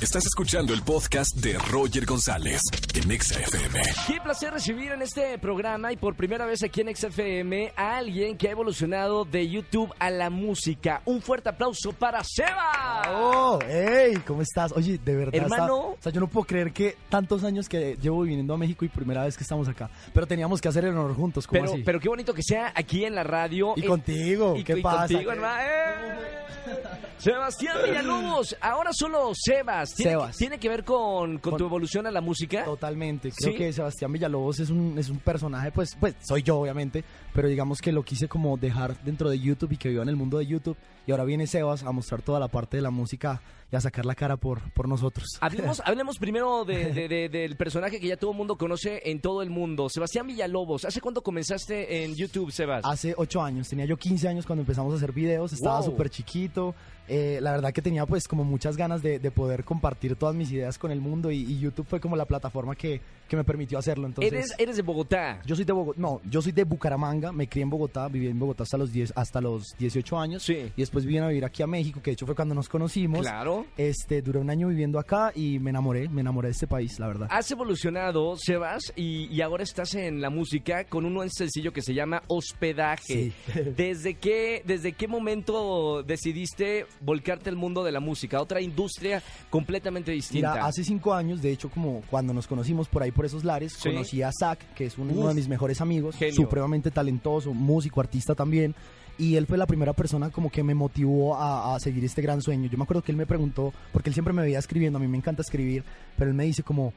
Estás escuchando el podcast de Roger González en Exa FM. Qué placer recibir en este programa y por primera vez aquí en XFM a alguien que ha evolucionado de YouTube a la música. Un fuerte aplauso para Seba. ¡Oh! ¡Ey! ¿Cómo estás? Oye, de verdad. Hermano. está- o sea, yo no puedo creer que tantos años que llevo viviendo a México y primera vez que estamos acá. Pero teníamos que hacer el honor juntos, ¿cómo Pero, así? pero qué bonito que sea aquí en la radio. y Eh, contigo, y- ¿qué y pasa? contigo, hermano. ¡Eh! Sebastián Villalobos, ahora solo Sebas. ¿Tiene, Sebas. ¿tiene que ver con, con Con- tu evolución a la música? Totalmente. Creo ¿Sí? que Sebastián Villalobos es un, es un personaje, pues, pues soy yo, obviamente, pero digamos que lo quise como dejar dentro de YouTube y que viva en el mundo de YouTube. Y ahora viene Sebas a mostrar toda la parte de la música y a sacar la cara por, por nosotros. Hablemos, hablemos primero de- de- de- del personaje que ya todo el mundo conoce en todo el mundo. Sebastián Villalobos. ¿Hace cuándo comenzaste en YouTube, Sebas? Hace ocho años, tenía yo 15 años cuando empezamos a hacer videos, estaba Wow. súper chiquito, eh, la verdad que tenía pues como muchas ganas de, de poder compartir todas mis ideas con el mundo y, y YouTube fue como la plataforma que, que me permitió hacerlo. Entonces, eres, eres de Bogotá. yo soy de Bogotá, no, yo soy de Bucaramanga, me crié en Bogotá, viví en Bogotá hasta los 10, hasta los 18 años Sí. y después vine a vivir aquí a México, que de hecho fue cuando nos conocimos. Claro. Este, duré un año viviendo acá y me enamoré, me enamoré de este país, la verdad. Has evolucionado, Sebas, y, y ahora estás en la música con un nuevo sencillo que se llama Hospedaje. Sí. ¿Desde qué, ¿Desde qué momento decidiste volcarte al mundo de la música? Otra industria completamente distinta. Mira, hace cinco años, de hecho, como cuando nos conocimos por ahí por esos lares, Sí. conocí a Zach, que es Uf. uno de mis mejores amigos, Genio. supremamente talentoso, músico, artista también. Y él fue la primera persona como que me motivó a, a seguir este gran sueño. Yo me acuerdo que él me preguntó, porque él siempre me veía escribiendo, a mí me encanta escribir, pero él me dice como,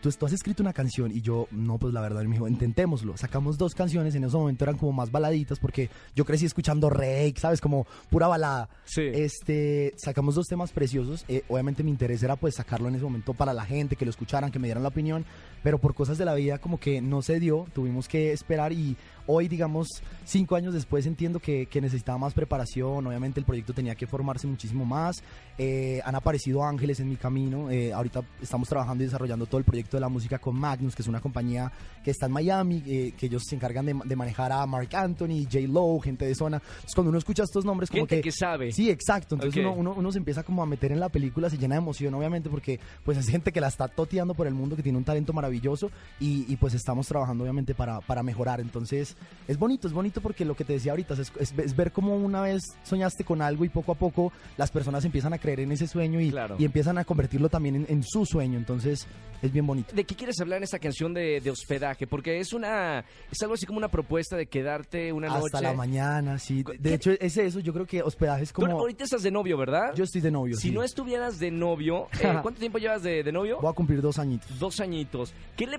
tú, tú has escrito una canción y yo, no, pues la verdad, me dijo, intentémoslo. Sacamos dos canciones, en ese momento eran como más baladitas porque yo crecí escuchando Rake, ¿sabes? Como pura balada. Sí. Este, sacamos dos temas preciosos. eh, obviamente mi interés era pues sacarlo en ese momento para la gente, que lo escucharan, que me dieran la opinión, pero por cosas de la vida como que no se dio, tuvimos que esperar y hoy, digamos, cinco años después entiendo que, que necesitaba más preparación, obviamente el proyecto tenía que formarse muchísimo más, eh, han aparecido ángeles en mi camino, eh, ahorita estamos trabajando y desarrollando todo el proyecto de la música con Magnus, que es una compañía que está en Miami, eh, que ellos se encargan de, de manejar a Mark Anthony, J. Lo, gente de zona. Entonces cuando uno escucha estos nombres como Gente que... que sabe. Sí, exacto. Entonces uno, uno, uno se empieza como a meter en la película, se llena de emoción, obviamente, porque pues es gente que la está toteando por el mundo, que tiene un talento maravilloso y, y, pues estamos trabajando obviamente para, para mejorar. Entonces es bonito, es bonito porque lo que te decía ahorita es, es- es ver cómo una vez soñaste con algo y poco a poco las personas empiezan a creer en ese sueño y, Claro. y empiezan a convertirlo también en, en su sueño. Entonces es bien bonito. ¿De qué quieres hablar en esta canción de, de hospedaje? Porque es una es algo así como una propuesta de quedarte una noche. Hasta la mañana, sí. De, hecho, es eso. Yo creo que hospedaje es Tú como... ahorita estás de novio, ¿verdad? Yo estoy de novio. si sí. no estuvieras de novio, eh, ¿cuánto tiempo llevas de, de novio? Voy a cumplir dos añitos. Dos añitos. ¿Qué le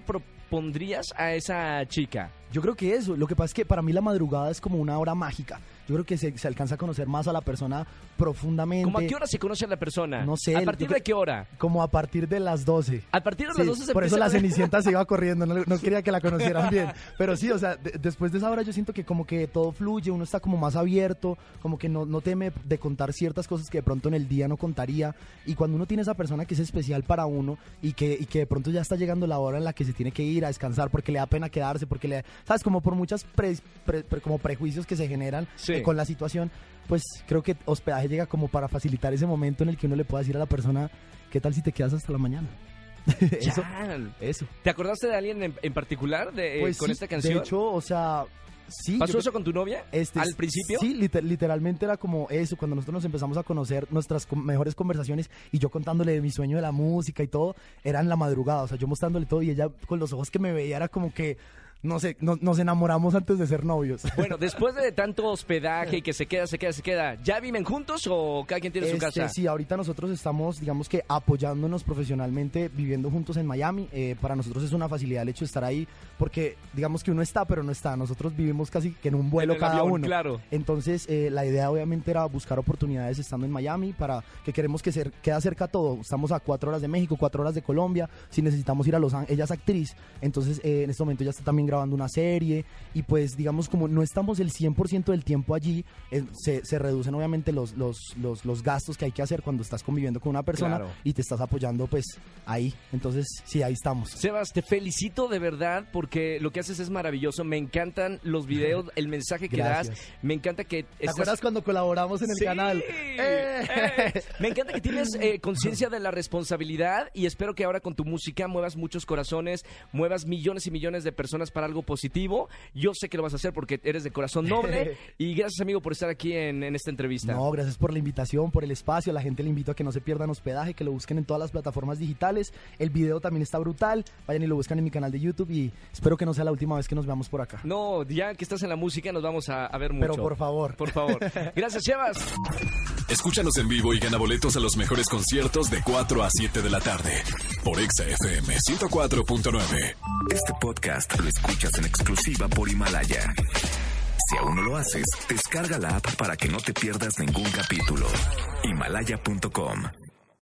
propondrías a esa chica? Yo creo que eso, lo que pasa es que para mí la madrugada es como una hora mágica. Yo creo que se, se alcanza a conocer más a la persona profundamente. ¿Cómo a qué hora se conoce a la persona? No sé, ¿A partir creo- de qué hora? Como a partir de las 12. A partir de Sí, las 12 se por eso la Cenicienta se iba corriendo, no, no quería que la conocieran bien. Pero sí, o sea, de- después de esa hora yo siento que como que todo fluye, uno está como más abierto, como que no, no teme de contar ciertas cosas que de pronto en el día no contaría. Y cuando uno tiene esa persona que es especial para uno y que, y que de pronto ya está llegando la hora en la que se tiene que ir a descansar porque le da pena quedarse, porque le... ¿Sabes? Como por muchas pre- pre- pre- como prejuicios que se generan Sí. eh, con la situación, pues creo que hospedaje llega como para facilitar ese momento en el que uno le pueda decir a la persona, ¿qué tal si te quedas hasta la mañana? eso, eso. ¿Te acordaste de alguien en, en particular de, Pues con sí, esta canción? De hecho, o sea, sí. ¿Pasó yo eso con tu novia? este, ¿Al principio? Sí, liter- literalmente era como eso, cuando nosotros nos empezamos a conocer nuestras com- mejores conversaciones y yo contándole de mi sueño de la música y todo, era en la madrugada, o sea, yo mostrándole todo y ella con los ojos que me veía era como que, no sé, no- nos enamoramos antes de ser novios. Bueno, después de tanto hospedaje y que se queda, se queda, se queda, ¿ya viven juntos o cada quien tiene su Este, casa? Sí, ahorita nosotros estamos, digamos que apoyándonos profesionalmente, viviendo juntos en Miami. Eh, para nosotros es una facilidad el hecho de estar ahí, porque digamos que uno está, pero no está. Nosotros vivimos casi que en un vuelo En cada avión, uno. claro. Entonces, eh, la idea obviamente era buscar oportunidades estando en Miami para que queremos que se queda cerca todo. Estamos a cuatro horas de México, cuatro horas de Colombia. Si necesitamos ir a Los Ángeles, ella es actriz, entonces eh, en este momento ya está también grabando una serie y pues digamos como no estamos el 100% del tiempo allí, eh, se, se reducen obviamente los, los, los, los gastos que hay que hacer cuando estás conviviendo con una persona Claro. y te estás apoyando pues ahí. Entonces, sí, ahí estamos. Sebas, te felicito de verdad porque lo que haces es maravilloso. Me encantan los videos, el mensaje que das. Me encanta que ¿Te estás- acuerdas cuando colaboramos en el Sí. canal? ¡Eh! Me encanta que tienes eh, conciencia de la responsabilidad y espero que ahora con tu música muevas muchos corazones, muevas millones y millones de personas para algo positivo. Yo sé que lo vas a hacer porque eres de corazón noble y gracias amigo por estar aquí en, en esta entrevista. No, gracias por la invitación, por el espacio. La gente le invito a que no se pierdan hospedaje, que lo busquen en todas las plataformas digitales. El video también está brutal. Vayan y lo buscan en mi canal de YouTube y espero que no sea la última vez que nos veamos por acá. No, ya que estás en la música nos vamos a, a ver mucho. Pero por favor. Por favor. Gracias, Sebas. Escúchanos en vivo y gana boletos a los mejores conciertos de 4 a 7 de la tarde por Exa FM 104.9. Este podcast lo escuchas en exclusiva por Himalaya. Si aún no lo haces, descarga la app para que no te pierdas ningún capítulo. Himalaya.com